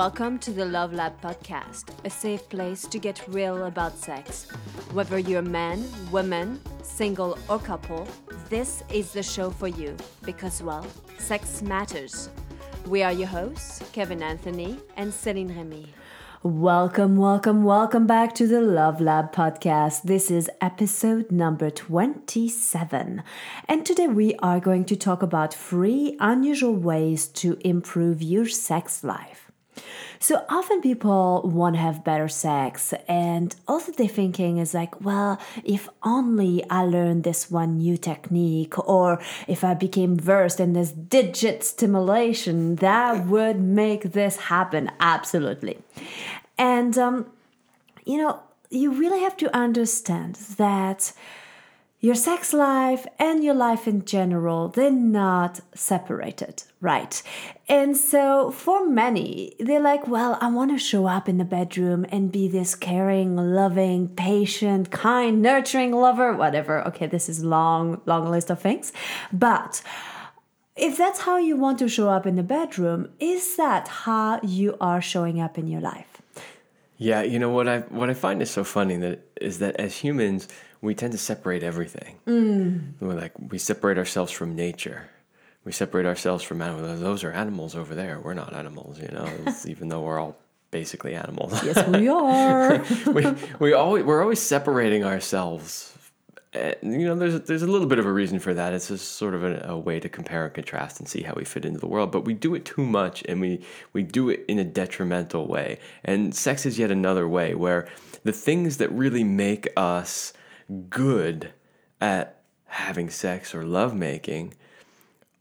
Welcome to the Love Lab podcast, a safe place to get real about sex. Whether you're a man, woman, single, or couple, this is the show for you because, well, sex matters. We are your hosts, Kevin Anthony and Celine Remy. Welcome, welcome, welcome back to the Love Lab podcast. This is episode number 27. And today we are going to talk about three unusual ways to improve your sex life. So often people want to have better sex, and also their thinking is like, well, if only I learned this one new technique, or if I became versed in this digit stimulation, that would make this happen. Absolutely. And, um, you know, you really have to understand that your sex life and your life in general, they're not separated, right? And so for many, they're like, well, I want to show up in the bedroom and be this caring, loving, patient, kind, nurturing lover, whatever. Okay, this is long, long list of things. But if that's how you want to show up in the bedroom, is that how you are showing up in your life? Yeah, you know what I what I find is so funny that is that as humans we tend to separate everything. Mm. We're like we separate ourselves from nature. We separate ourselves from animals. Those are animals over there. We're not animals, you know. even though we're all basically animals. Yes, we are. we we always we're always separating ourselves and, you know, there's there's a little bit of a reason for that. It's just sort of a, a, way to compare and contrast and see how we fit into the world. But we do it too much, and we we do it in a detrimental way. And sex is yet another way where the things that really make us good at having sex or lovemaking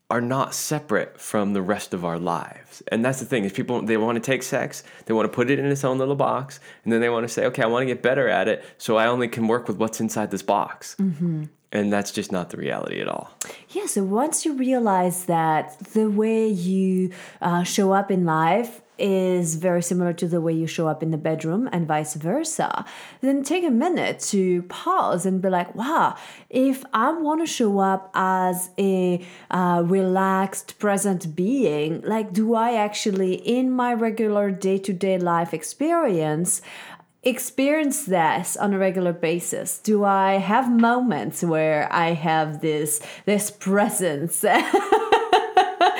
are not separate from the rest of our lives. And that's the thing is people they want to take sex, they want to put it in its own little box, and then they want to say, okay, I want to get better at it, so I only can work with what's inside this box. Mm-hmm. And that's just not the reality at all. Yeah, so once you realize that the way you uh, show up in life is very similar to the way you show up in the bedroom and vice versa, then take a minute to pause and be like, wow, if I want to show up as a uh, relaxed, present being, like, do I actually, in my regular day to day life experience, experience this on a regular basis? Do i have moments where i have this this presence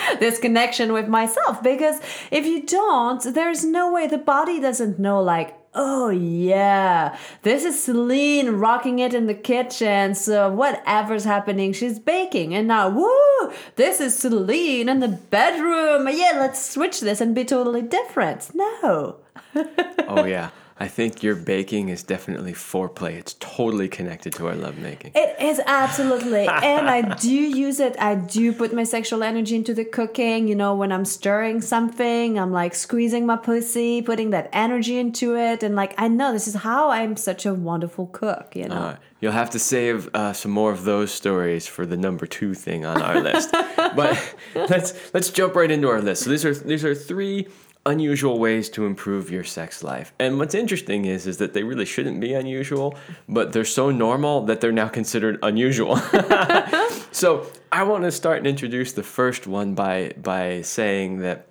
this connection with myself. Because if you don't there's no way. The body doesn't know like oh yeah this is celine rocking it in the kitchen. So whatever's happening she's baking. And now woo this is celine in the bedroom. Yeah let's switch this and be totally different. No. Oh yeah I think your baking is definitely foreplay. It's totally connected to our lovemaking. It is absolutely. and I do use it. I do put my sexual energy into the cooking. You know, when I'm stirring something, I'm like squeezing my pussy, putting that energy into it. And like, I know this is how I'm such a wonderful cook, you know? Uh, you'll have to save uh, some more of those stories for the number two thing on our list. but let's let's jump right into our list. So these are these are three unusual ways to improve your sex life. And what's interesting is is that they really shouldn't be unusual, but they're so normal that they're now considered unusual. so, I want to start and introduce the first one by by saying that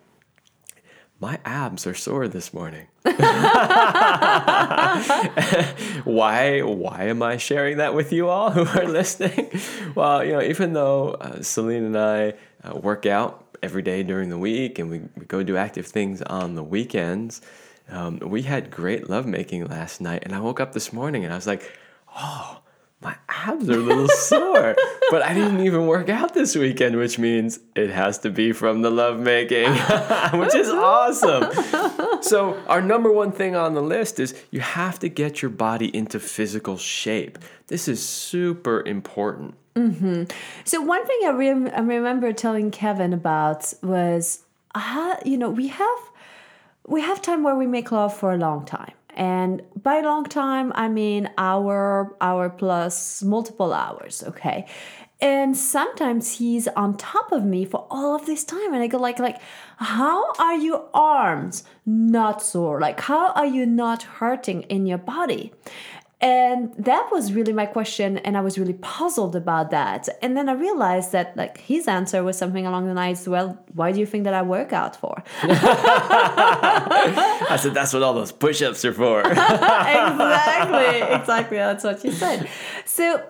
my abs are sore this morning. why why am I sharing that with you all who are listening? Well, you know, even though uh, Celine and I uh, work out every day during the week and we, we go do active things on the weekends. Um, we had great lovemaking last night, and I woke up this morning and I was like, oh, my abs are a little sore. But I didn't even work out this weekend, which means it has to be from the lovemaking, which is awesome. So, our number one thing on the list is you have to get your body into physical shape. This is super important. Mm-hmm. So one thing I, I remember telling Kevin about was, uh, you know, we have we have time where we make love for a long time, and by long time I mean hour, hour plus multiple hours. Okay, and sometimes he's on top of me for all of this time and i go like like how are your arms not sore like how are you not hurting in your body and that was really my question and i was really puzzled about that. And then i realized that like his answer was something along the lines well why do you think that i work out for? I said, that's what all those push ups are for. exactly exactly that's what you said. So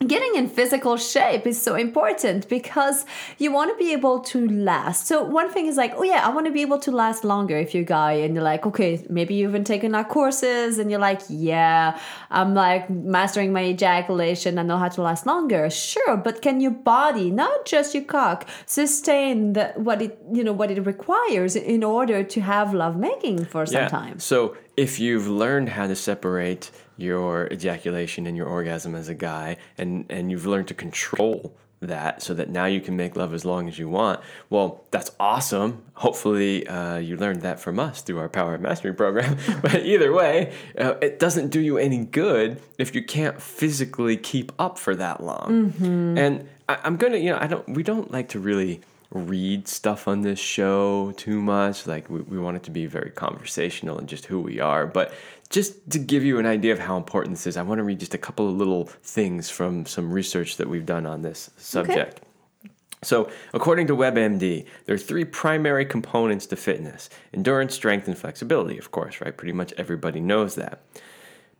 getting in physical shape is so important because you want to be able to last. So one thing is like, oh yeah, I want to be able to last longer if you're a guy and you're like, okay, maybe you've been taking our courses and you're like, yeah, I'm like mastering my ejaculation, I know how to last longer. Sure, but can your body, not just your cock, sustain the, what it you know what it requires in order to have lovemaking for some time? So if you've learned how to separate your ejaculation and your orgasm as a guy and and you've learned to control that so that now you can make love as long as you want. Well that's awesome. Hopefully uh, you learned that from us through our Power and Mastery program. But either way uh, it doesn't do you any good if you can't physically keep up for that long. Mm-hmm. and I, i'm gonna you know i don't we don't like to really read stuff on this show too much like we, we want it to be very conversational and just who we are but just to give you an idea of how important this is i want to read just a couple of little things from some research that we've done on this subject Okay. so, according to WebMD, there are three primary components to fitness endurance, strength, and flexibility, of course, right? Pretty much everybody knows that.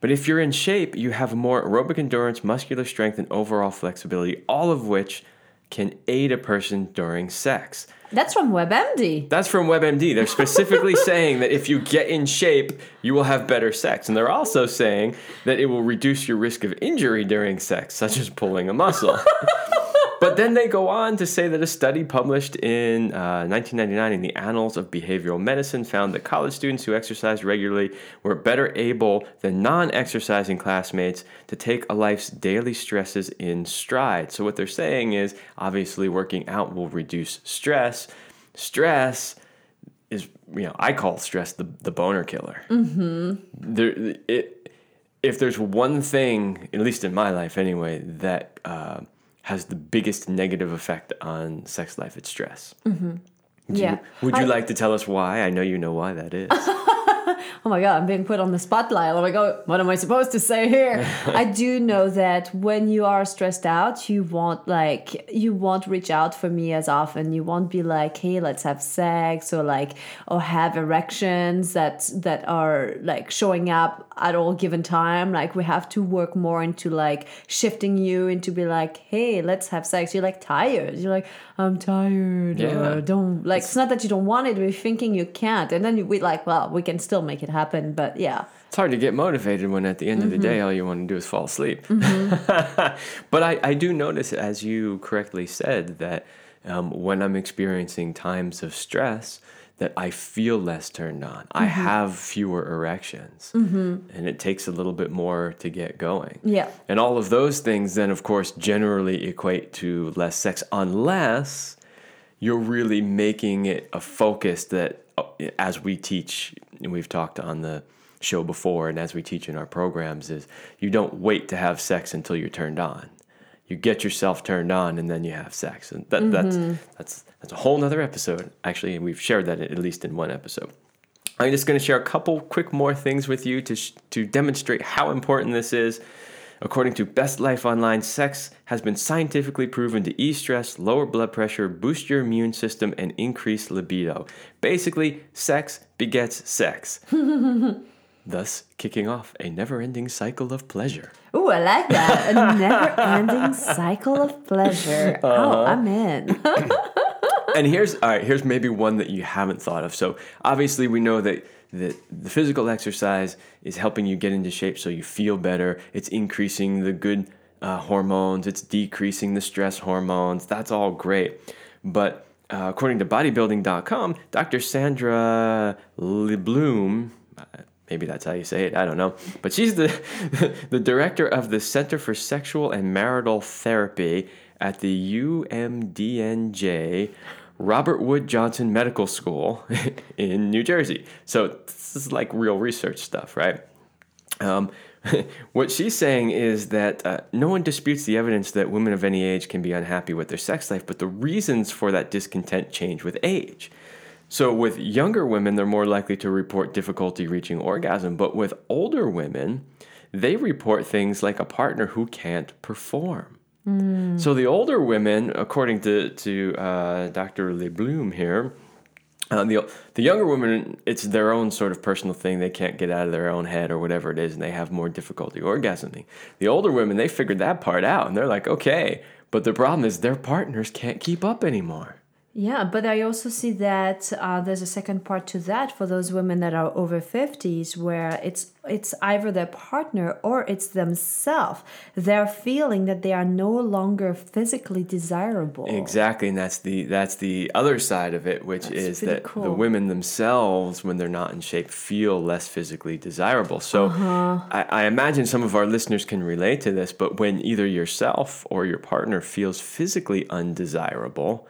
But if you're in shape, you have more aerobic endurance, muscular strength, and overall flexibility, all of which can aid a person during sex. That's from WebMD. That's from WebMD. They're specifically saying that if you get in shape, you will have better sex. And they're also saying that it will reduce your risk of injury during sex, such as pulling a muscle. But then they go on to say that a study published in uh, 1999 in the Annals of Behavioral Medicine found that college students who exercised regularly were better able than non exercising classmates to take a life's daily stresses in stride. So, what they're saying is obviously working out will reduce stress. Stress is, you know, I call stress the, the boner killer. Mm-hmm. There, it, if there's one thing, at least in my life anyway, that uh, has the biggest negative effect on sex life, it's stress. Mm-hmm. Would Yeah. You, would you I- like to tell us why? I know you know why that is. Oh my god, I'm being put on the spotlight. Oh my god, what am I supposed to say here? I do know that when you are stressed out, you won't like you won't reach out for me as often. You won't be like, "Hey, let's have sex," or like, or have erections that that are like showing up at all given time. Like we have to work more into like shifting you into be like, "Hey, let's have sex." You're like tired. You're like, "I'm tired." Yeah. Or don't like. It's not that you don't want it. We're thinking you can't, and then we like, well, we can still make it happen. But yeah. it's hard to get motivated when at the end of the day all you want to do is fall asleep. but I, I do notice, as you correctly said, that um, when I'm experiencing times of stress, that I feel less turned on. I have fewer erections, and it takes a little bit more to get going. Yeah. And all of those things then, of course, generally equate to less sex unless you're really making it a focus that, uh, as we teach, and we've talked on the show before, and as we teach in our programs, is you don't wait to have sex until you're turned on. You get yourself turned on, and then you have sex, and that, mm-hmm. that's that's that's a whole nother episode. Actually, and we've shared that at least in one episode. I'm just going to share a couple quick more things with you to, sh- to demonstrate how important this is. According to Best Life Online, sex has been scientifically proven to ease stress, lower blood pressure, boost your immune system, and increase libido. Basically, sex begets sex, thus kicking off a never ending cycle of pleasure. Ooh, I like that. A never ending cycle of pleasure. Oh, I'm in. and here's all right here's maybe one that you haven't thought of. So obviously we know that that the physical exercise is helping you get into shape so you feel better. It's increasing the good uh, hormones. It's decreasing the stress hormones. That's all great. But uh, according to bodybuilding.com dr sandra Leiblum uh, maybe that's how you say it i don't know but she's the the director of the center for sexual and marital therapy at the umdnj robert wood johnson medical school in new jersey so this is like real research stuff right um, what she's saying is that uh, no one disputes the evidence that women of any age can be unhappy with their sex life, but the reasons for that discontent change with age. So, with younger women, they're more likely to report difficulty reaching orgasm, but with older women, they report things like a partner who can't perform. So the older women, according to to uh, Dr. Leiblum here, uh, the the younger women, it's their own sort of personal thing. They can't get out of their own head or whatever it is, and they have more difficulty orgasming. The older women, they figured that part out, and they're like, okay. But the problem is their partners can't keep up anymore. Yeah, but I also see that uh, there's a second part to that for those women that are over 50s where it's it's either their partner or it's themselves. They're feeling that they are no longer physically desirable. Exactly, and that's the that's the other side of it, which That's is that the women themselves, when they're not in shape, feel less physically desirable. So Uh-huh. I, I imagine some of our listeners can relate to this. But when either yourself or your partner feels physically undesirable,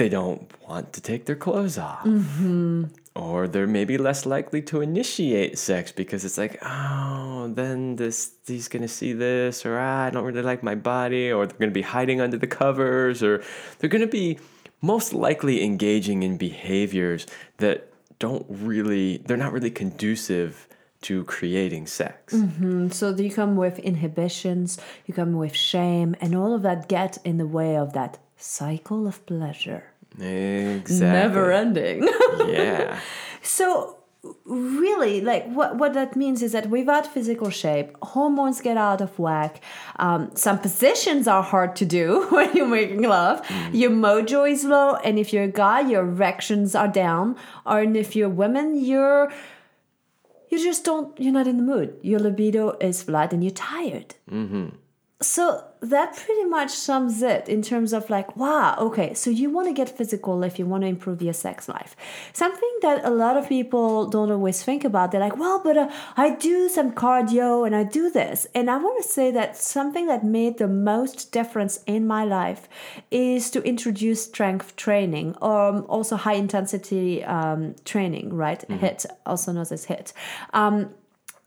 they don't want to take their clothes off. Mm-hmm. Or they're maybe less likely to initiate sex because it's like, oh, then this he's gonna see this, or ah, I don't really like my body, or they're gonna be hiding under the covers, or they're gonna be most likely engaging in behaviors that don't really, they're not really conducive to creating sex. So you come with inhibitions, you come with shame, and all of that get in the way of that cycle of pleasure. Exactly. Never ending. Yeah. So really like what, what that means is that without physical shape hormones get out of whack um, some positions are hard to do when you're making love your mojo is low and if you're a guy your erections are down or and if you're a woman you're you just don't you're not in the mood your libido is flat and you're tired so that pretty much sums it in terms of like, wow, okay, so you want to get physical if you want to improve your sex life. Something that a lot of people don't always think about. They're like, well, but uh, I do some cardio and I do this. And I want to say that something that made the most difference in my life is to introduce strength training, um, also high intensity um, training, right? HIT, also known as HIT. Um,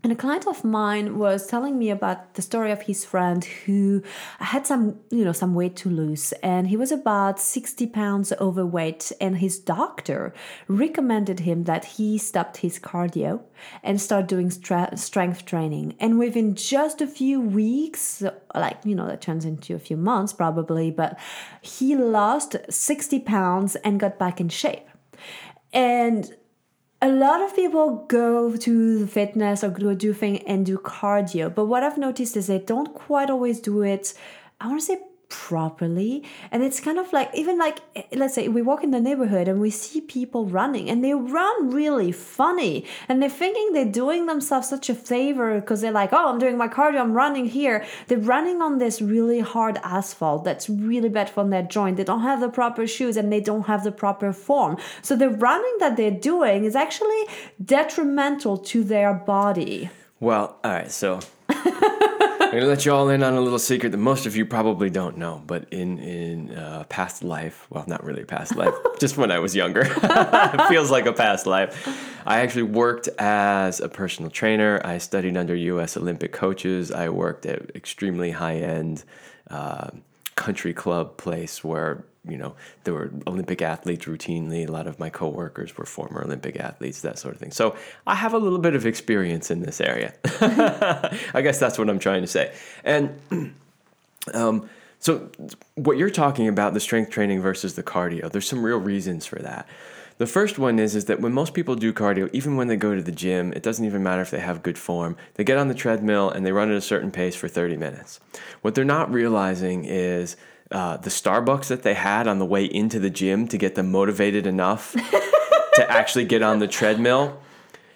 and a client of mine was telling me about the story of his friend who had some, you know, some weight to lose, and he was about 60 pounds overweight. And his doctor recommended him that he stopped his cardio and start doing strength training. And within just a few weeks, like, you know, that turns into a few months probably, but he lost 60 pounds and got back in shape. And a lot of people go to the fitness or go do thing and do cardio, but what I've noticed is they don't quite always do it. I want to say properly. And it's kind of like even like eh, let's say we walk in the neighborhood and we see people running and they run really funny. And they're thinking they're doing themselves such a favor because they're like oh i'm doing my cardio i'm running here. They're running on this really hard asphalt that's really bad for their joint. They don't have the proper shoes and they don't have the proper form. So the running that they're doing is actually detrimental to their body. Well, all right, so gonna let you all in on a little secret that most of you probably don't know. But in in uh, past life, well, not really past life, just when I was younger, it feels like a past life. I actually worked as a personal trainer. I studied under U.S. Olympic coaches. I worked at extremely high end uh, country club place where you know there were Olympic athletes routinely. A lot of my coworkers were former Olympic athletes, that sort of thing. So I have a little bit of experience in this area. I guess that's what I'm trying to say. And um, so what you're talking about, the strength training versus the cardio, there's some real reasons for that. The first one is is that when most people do cardio, even when they go to the gym, it doesn't even matter if they have good form. They get on the treadmill and they run at a certain pace for 30 minutes. What they're not realizing is uh, the Starbucks that they had on the way into the gym to get them motivated enough to actually get on the treadmill,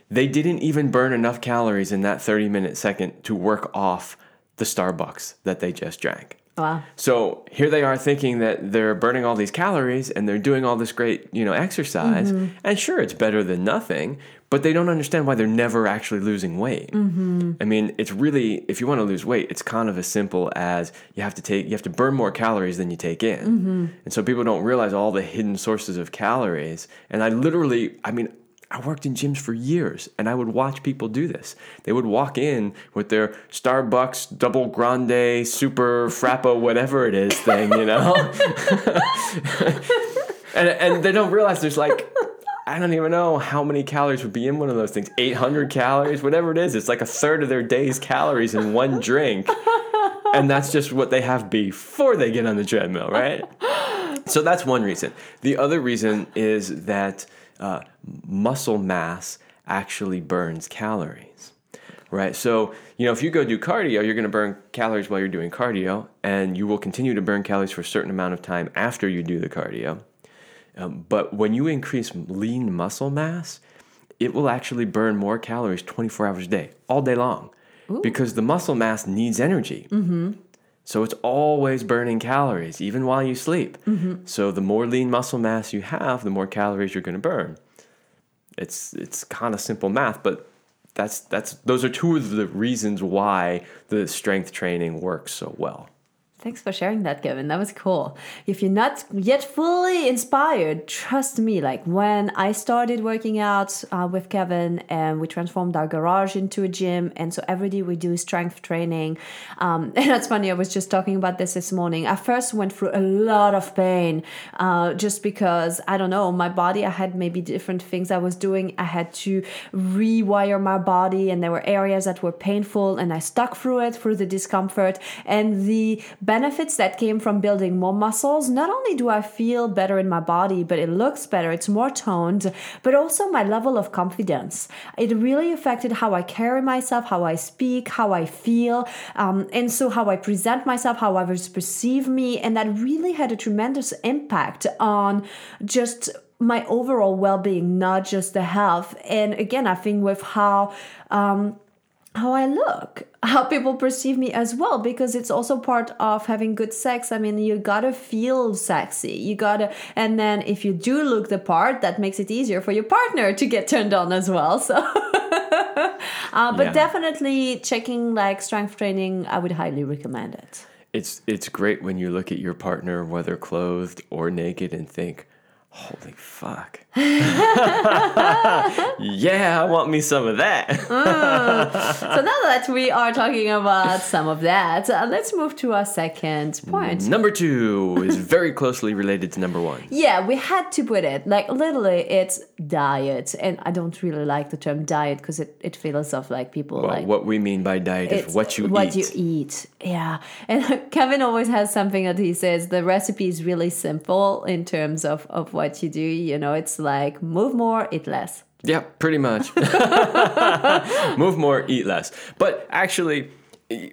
they didn't even burn enough calories in that 30 minute second to work off the Starbucks that they just drank. Wow So here they are thinking that they're burning all these calories and they're doing all this great, you know, exercise. Mm-hmm. And sure, it's better than nothing, but they don't understand why they're never actually losing weight. Mm-hmm. I mean, it's really, if you want to lose weight, it's kind of as simple as you have to take, you have to burn more calories than you take in. Mm-hmm. And so people don't realize all the hidden sources of calories. And I literally, I mean, I worked in gyms for years and I would watch people do this. They would walk in with their Starbucks double grande, super frappo, whatever it is thing, you know? and, and they don't realize there's like I don't even know how many calories would be in one of those things. 800 calories, whatever it is. It's like a third of their day's calories in one drink. and that's just what they have before they get on the treadmill, right? so that's one reason. The other reason is that uh, muscle mass actually burns calories, right? So, you know, if you go do cardio, you're going to burn calories while you're doing cardio, and you will continue to burn calories for a certain amount of time after you do the cardio. Um, but when you increase lean muscle mass, it will actually burn more calories 24 hours a day, all day long, Ooh. because the muscle mass needs energy. Mm-hmm. So it's always burning calories, even while you sleep. Mm-hmm. So the more lean muscle mass you have, the more calories you're going to burn. It's it's kind of simple math, but that's that's those are two of the reasons why the strength training works so well. Thanks for sharing that, Kevin. That was cool. If you're not yet fully inspired, trust me. Like when I started working out uh, with Kevin and we transformed our garage into a gym, and so every day we do strength training. Um, and that's funny. I was just talking about this this morning. I first went through a lot of pain, uh, just because I don't know my body. I had maybe different things I was doing. I had to rewire my body, and there were areas that were painful, and I stuck through it through the discomfort and the benefits that came from building more muscles, not only do I feel better in my body, but it looks better, it's more toned, but also my level of confidence. It really affected how I carry myself, how I speak, how I feel, um, and so how I present myself, how others perceive me. And that really had a tremendous impact on just my overall well-being not just the health and again i think with how um, how I look, how people perceive me as well, because it's also part of having good sex. I mean, you gotta feel sexy. You gotta, and then if you do look the part, that makes it easier for your partner to get turned on as well. So, uh, but yeah. definitely checking like strength training, I would highly recommend it. It's it's great when you look at your partner, whether clothed or naked, and think, Holy fuck. yeah, I want me some of that. mm. So now that we are talking about some of that, uh, let's move to our second point. Number two is very closely related to number one. Yeah, we had to put it. Like, literally, it's diet. And I don't really like the term diet because it, it feels of like people well, like. What we mean by diet is what you what eat. What you eat. Yeah. And Kevin always has something that he says the recipe is really simple in terms of, of what what you do. You know, it's like move more, eat less. Yeah, pretty much. move more, eat less. But actually,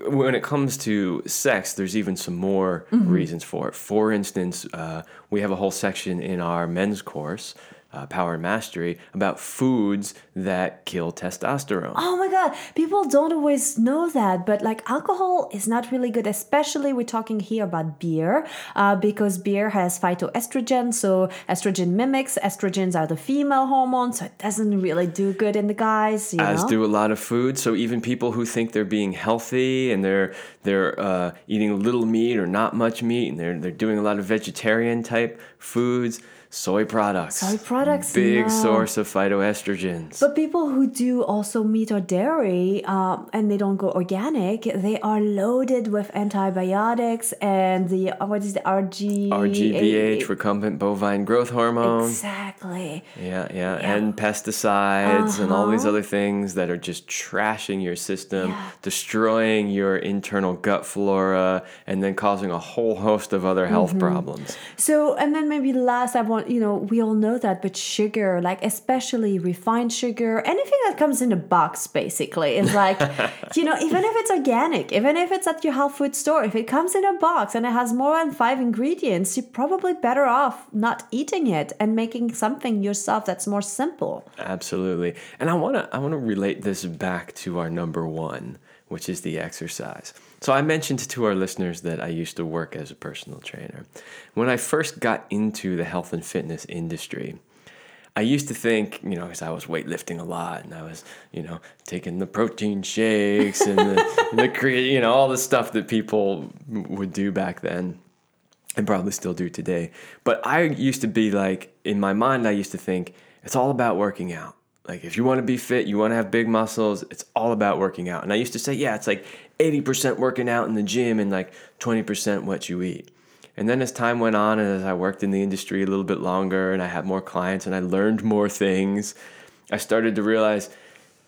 when it comes to sex, there's even some more mm-hmm. reasons for it. For instance, uh, we have a whole section in our men's course uh, Power and Mastery about foods that kill testosterone. Oh my God, people don't always know that, but like alcohol is not really good, especially we're talking here about beer uh, because beer has phytoestrogen, so estrogen mimics. Estrogens are the female hormone, so it doesn't really do good in the guys. As know? do a lot of foods. So even people who think they're being healthy and they're they're uh, eating little meat or not much meat, and they're they're doing a lot of vegetarian type foods Soy products. Soy products. Big no. source of phytoestrogens. But people who do also meat or dairy um, and they don't go organic, they are loaded with antibiotics and the, uh, what is the RG? RGBH, recombinant bovine growth hormone. Exactly. Yeah, yeah. yeah. And pesticides uh-huh. and all these uh-huh. other things that are just trashing your system, yeah. destroying your internal gut flora, and then causing a whole host of other health mm-hmm. problems. So, and then maybe last, I want you know, we all know that, but sugar, like especially refined sugar, anything that comes in a box basically is like, you know, even if it's organic, even if it's at your health food store, if it comes in a box and it has more than five ingredients, you're probably better off not eating it and making something yourself that's more simple. Absolutely. And I want to I want to relate this back to our number 1, which is the exercise. So I mentioned to our listeners that I used to work as a personal trainer. When I first got into the health and fitness industry, I used to think, you know, because I was weightlifting a lot and I was, you know, taking the protein shakes and the, the you know, all the stuff that people would do back then and probably still do today. But I used to be like, in my mind, I used to think it's all about working out. Like, if you want to be fit, you want to have big muscles, it's all about working out. And I used to say, yeah, it's like 80% working out in the gym and like 20% what you eat. And then as time went on and as I worked in the industry a little bit longer and I had more clients and I learned more things, I started to realize,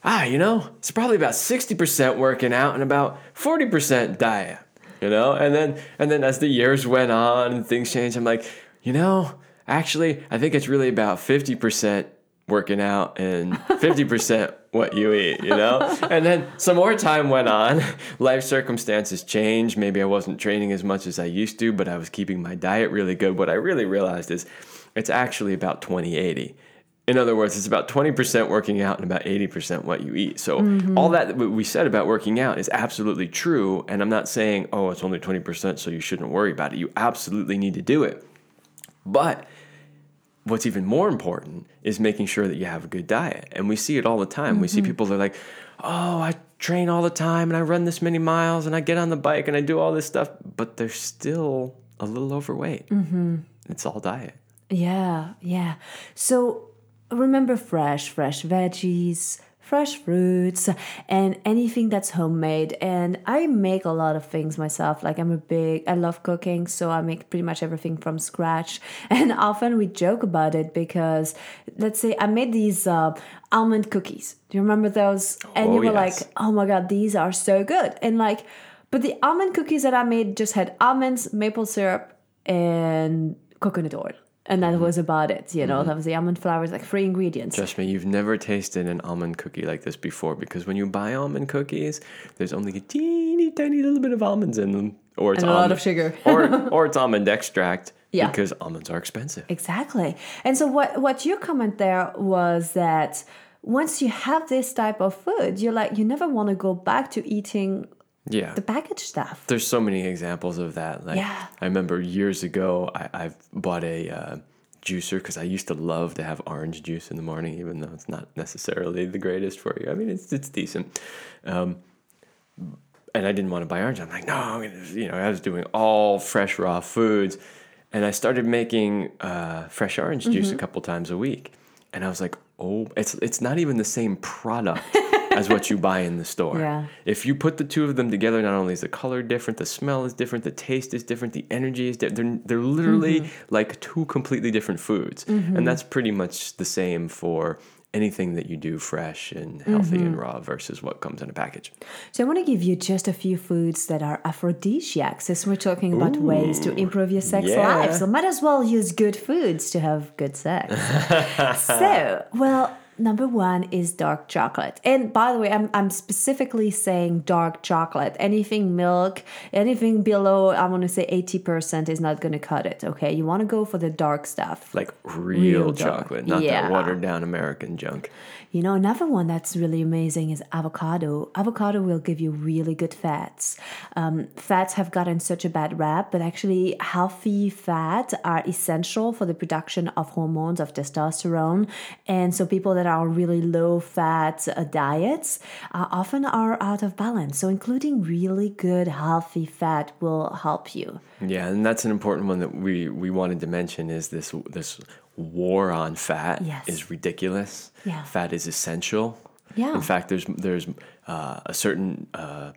ah, you know, it's probably about 60% working out and about 40% diet. You know? And then and then as the years went on and things changed, I'm like, you know, actually, I think it's really about 50% working out and 50% what you eat, you know? and then some more time went on. Life circumstances changed. Maybe I wasn't training as much as I used to, but I was keeping my diet really good. What I really realized is it's actually about 20 80. In other words, it's about 20% working out and about 80% what you eat. So, mm-hmm. all that we said about working out is absolutely true. And I'm not saying, oh, it's only 20%, so you shouldn't worry about it. You absolutely need to do it. But what's even more important is making sure that you have a good diet. And we see it all the time. Mm-hmm. We see mm-hmm. people that are like, oh, I train all the time and I run this many miles and I get on the bike and I do all this stuff, but they're still a little overweight. Mm-hmm. It's all diet. Yeah, yeah. So remember fresh, fresh veggies, fresh fruits and anything that's homemade. And i make a lot of things myself. Like i'm a big i love cooking so i make pretty much everything from scratch. And often we joke about it because let's say i made these uh, almond cookies. Do you remember those? And oh, you were yes. like oh my god these are so good. And like but the almond cookies that i made just had almonds maple syrup and coconut oil and that was about it. You know, mm-hmm. that was the almond flour, like three ingredients. Trust me, you've never tasted an almond cookie like this before because when you buy almond cookies, there's only a teeny tiny little bit of almonds in them, or it's and a almond, lot of sugar, or or it's almond extract. Yeah. because almonds are expensive. Exactly. And so what what your comment there was that once you have this type of food, you're like you never want to go back to eating yeah. The packaged stuff. There's so many examples of that. Like yeah. i remember years ago i, I've bought a uh, juicer because i used to love to have orange juice in the morning even though it's not necessarily the greatest for you. I mean it's, it's decent. Um, and i didn't want to buy orange. I'm like no i'm gonna you know i was doing all fresh raw foods. And i started making uh, fresh orange juice mm-hmm. a couple times a week. And i was like oh it's it's not even the same product as what you buy in the store. Yeah. If you put the two of them together, not only is the color different, the smell is different, the taste is different, the energy is different. They're, they're literally mm-hmm. like two completely different foods. Mm-hmm. And that's pretty much the same for anything that you do fresh and healthy mm-hmm. and raw versus what comes in a package. So I want to give you just a few foods that are aphrodisiacs since we're talking about Ooh, ways to improve your sex yeah. life. So might as well use good foods to have good sex. so, well, Number one is dark chocolate. And by the way, I'm, I'm specifically saying dark chocolate. Anything milk, anything below, I want to say 80% is not going to cut it, okay? You want to go for the dark stuff. Like real, real chocolate, not yeah. that watered down American junk. You know, another one that's really amazing is avocado. Avocado will give you really good fats. Um, fats have gotten such a bad rap, but actually, healthy fats are essential for the production of hormones of testosterone. And so, people that are really low fat uh, diets uh, often are out of balance. So, including really good healthy fat will help you. Yeah, and that's an important one that we we wanted to mention is this this war on fat yes. is ridiculous. Yeah. Fat is essential. Yeah. In fact, there's there's uh, a certain uh,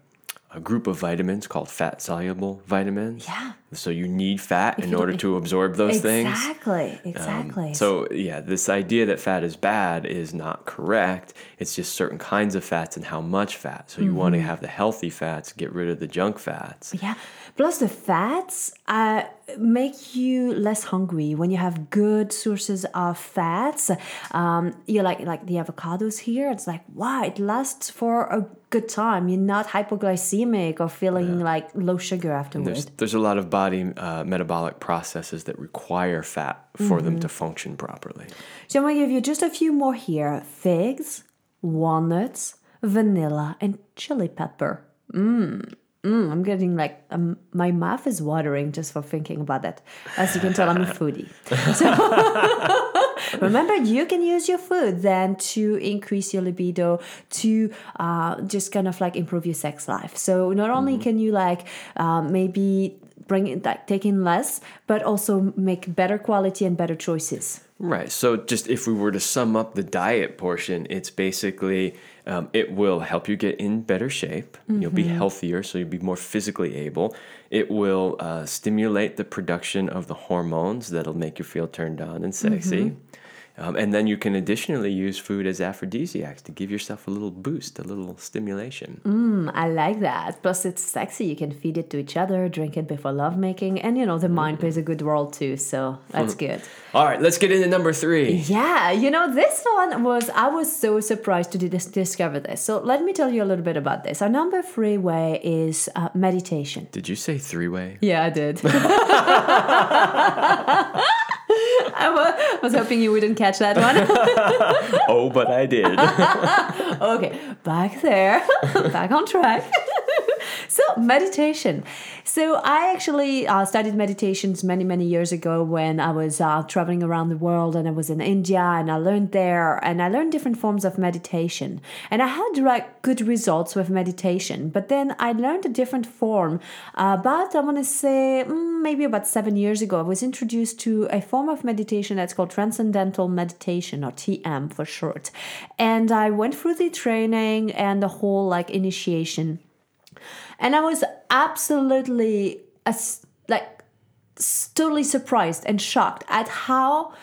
a group of vitamins called fat soluble vitamins. Yeah. So you need fat if in order to absorb those exactly, things. Exactly. Exactly. Um, so yeah, this idea that fat is bad is not correct. It's just certain kinds of fats and how much fat. So you mm-hmm. want to have the healthy fats, get rid of the junk fats. Yeah. Plus the fats uh, make you less hungry when you have good sources of fats. Um, you like like the avocados here. It's like wow, it lasts for a good time. You're not hypoglycemic or feeling yeah. like low sugar afterwards. There's, there's a lot of body uh, metabolic processes that require fat for mm-hmm. them to function properly. So I'm gonna give you just a few more here: figs, walnuts, vanilla, and chili pepper. Mmm. Mm, I'm getting like um, my mouth is watering just for thinking about that. As you can tell, I'm a foodie. So remember, you can use your food then to increase your libido, to uh, just kind of like improve your sex life. So not only mm-hmm. can you like um, maybe bring it like take in less, but also make better quality and better choices. Right. So, just if we were to sum up the diet portion, it's basically um, it will help you get in better shape. You'll be healthier, so you'll be more physically able. It will uh, stimulate the production of the hormones that'll make you feel turned on and sexy. Um, and then you can additionally use food as aphrodisiacs to give yourself a little boost, a little stimulation. Mm, I like that. Plus, it's sexy. You can feed it to each other, drink it before lovemaking, and you know the mind plays a good role too. So that's good. All right, let's get into number three. Yeah, you know, this one was, I was so surprised to dis- discover this. So let me tell you a little bit about this. Our number three way is uh, meditation. Did you say three way? Yeah, I did. I was hoping you wouldn't catch that one. oh, but I did. okay, back there, back on track. So, meditation. So, I actually uh, studied meditations many, many years ago when I was uh, traveling around the world and I was in India and I learned there and I learned different forms of meditation. And I had like good results with meditation. But then I learned a different form uh, about, I want to say, mm, maybe about seven years ago. I was introduced to a form of meditation that's called Transcendental Meditation or TM for short. And I went through the training and the whole like initiation. And I was absolutely like totally surprised and shocked at how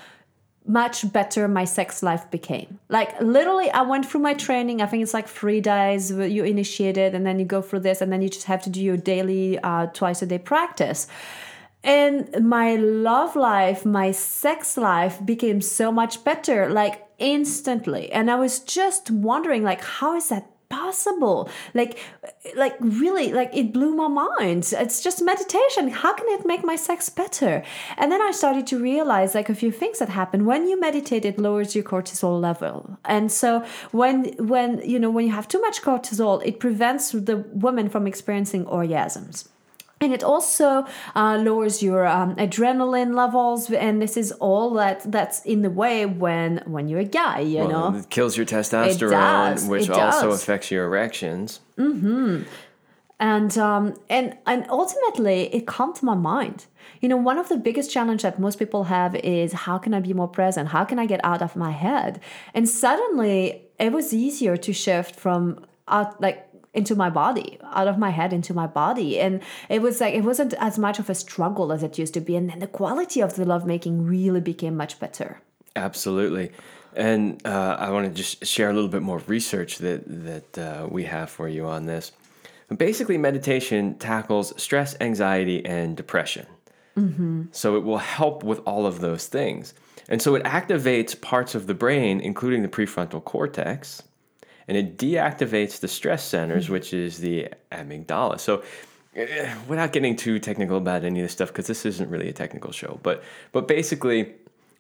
much better my sex life became. Like literally, I went through my training. I think it's like three days you initiate it, and then you go through this, and then you just have to do your daily, uh, twice a day practice. And my love life, my sex life became so much better, like instantly. And I was just wondering, like, how is that possible? Like like really like it blew my mind. It's just meditation. How can it make my sex better? And then i started to realize like a few things that happen. When you meditate it lowers your cortisol level. And so when when you know when you have too much cortisol it prevents the woman from experiencing orgasms and it also uh, lowers your um, adrenaline levels and this is all that that's in the way when when you're a guy you Well, know? it kills your testosterone, does, which also affects your erections. and um and and ultimately it calmed my mind. You know one of the biggest challenge that most people have is how can i be more present? How can i get out of my head? And suddenly it was easier to shift from out like into my body out of my head into my body and it was like it wasn't as much of a struggle as it used to be and then the quality of the lovemaking really became much better Absolutely. And uh, I want to just share a little bit more research that, that uh, we have for you on this. Basically, meditation tackles stress, anxiety, and depression. So it will help with all of those things. And so it activates parts of the brain, including the prefrontal cortex, and it deactivates the stress centers, which is the amygdala. So eh, without getting too technical about any of this stuff, because this isn't really a technical show, but but basically,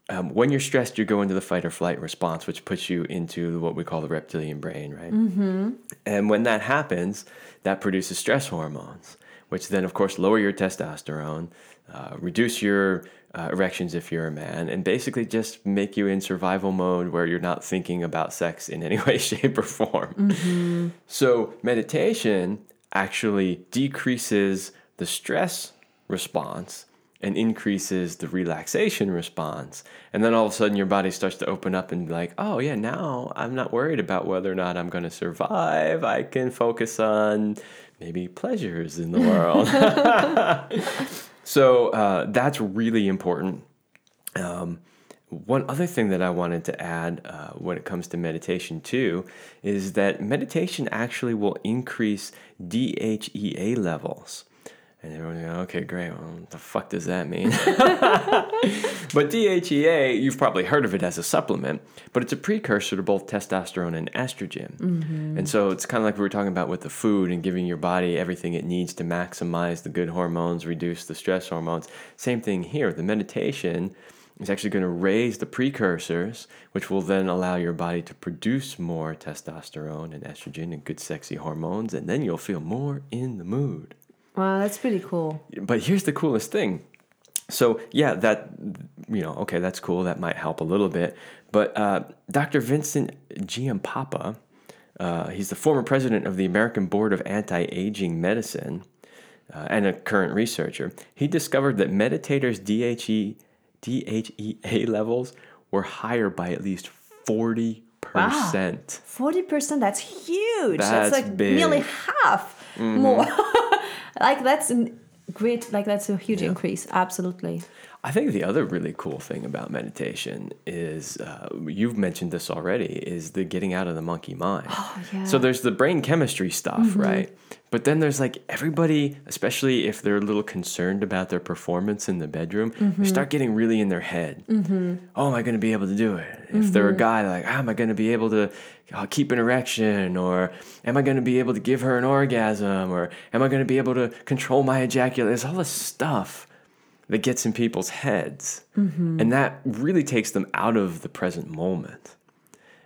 um, when you're stressed, you go into the fight or flight response, which puts you into what we call the reptilian brain, right? Mm-hmm. And when that happens, that produces stress hormones, which then, of course, lower your testosterone, uh, reduce your uh, erections if you're a man, and basically just make you in survival mode where you're not thinking about sex in any way, shape, or form. So, meditation actually decreases the stress response and increases the relaxation response. And then all of a sudden, your body starts to open up and be like, oh, yeah, now I'm not worried about whether or not I'm going to survive. I can focus on maybe pleasures in the world. so, uh, that's really important. Um, one other thing that I wanted to add uh, when it comes to meditation too is that meditation actually will increase DHEA levels. And everyone's going, okay, great. Well, what the fuck does that mean? but DHEA, you've probably heard of it as a supplement, but it's a precursor to both testosterone and estrogen. Mm-hmm. And so it's kind of like we were talking about with the food and giving your body everything it needs to maximize the good hormones, reduce the stress hormones. Same thing here. The meditation is actually going to raise the precursors, which will then allow your body to produce more testosterone and estrogen and good, sexy hormones, and then you'll feel more in the mood. Wow that's pretty cool But here's the coolest thing. So, yeah, that, you know, okay, that's cool. That might help a little bit. But uh, Dr. Vincent Giampapa, uh, he's the former president of the American Board of Anti Aging Medicine uh, and a current researcher. He discovered that meditators' DHE, DHEA levels were higher by at least 40%. Forty percent. That's huge. That's like big. Mm-hmm. nearly half more. like that's great. Like that's a huge increase. Absolutely. I think the other really cool thing about meditation is uh, you've mentioned this already is the getting out of the monkey mind. Oh, yeah. So there's the brain chemistry stuff, mm-hmm. right? But then there's like everybody, especially if they're a little concerned about their performance in the bedroom, they mm-hmm. start getting really in their head. Mm-hmm. Oh, am I going to be able to do it? If they're a guy, like, how am I going to be able to uh, keep an erection? Or am I going to be able to give her an orgasm? Or am I going to be able to control my ejaculation? There's all this stuff that gets in people's heads. And that really takes them out of the present moment.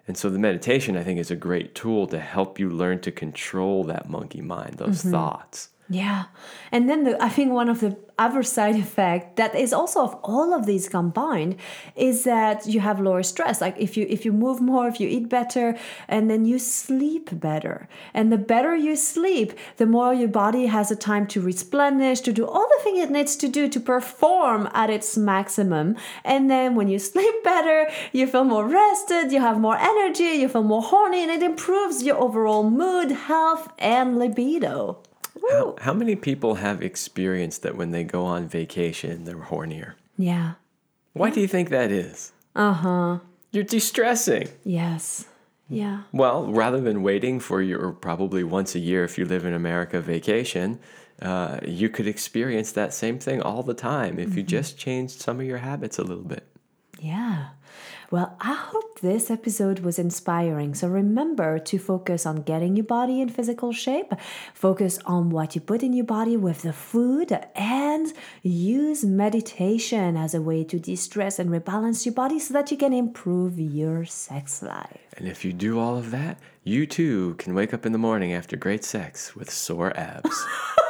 And so the meditation, I think, is a great tool to help you learn to control that monkey mind, those thoughts. Yeah. And then the, I think one of the other side effect that is also of all of these combined is that you have lower stress. Like if you if you move more, if you eat better, and then you sleep better. And the better you sleep, the more your body has a time to replenish, to do all the things it needs to do to perform at its maximum. And then when you sleep better, you feel more rested, you have more energy, you feel more horny, and it improves your overall mood, health, and libido. How, how many people have experienced that when they go on vacation, they're hornier? Yeah. Why do you think that is? Uh huh. You're de-stressing. Yes. Yeah. Well, rather than waiting for your probably once a year if you live in America vacation, uh, you could experience that same thing all the time if you just changed some of your habits a little bit. Yeah. Well, I hope this episode was inspiring. So remember to focus on getting your body in physical shape, focus on what you put in your body with the food, and use meditation as a way to de stress and rebalance your body so that you can improve your sex life. And if you do all of that, you too can wake up in the morning after great sex with sore abs.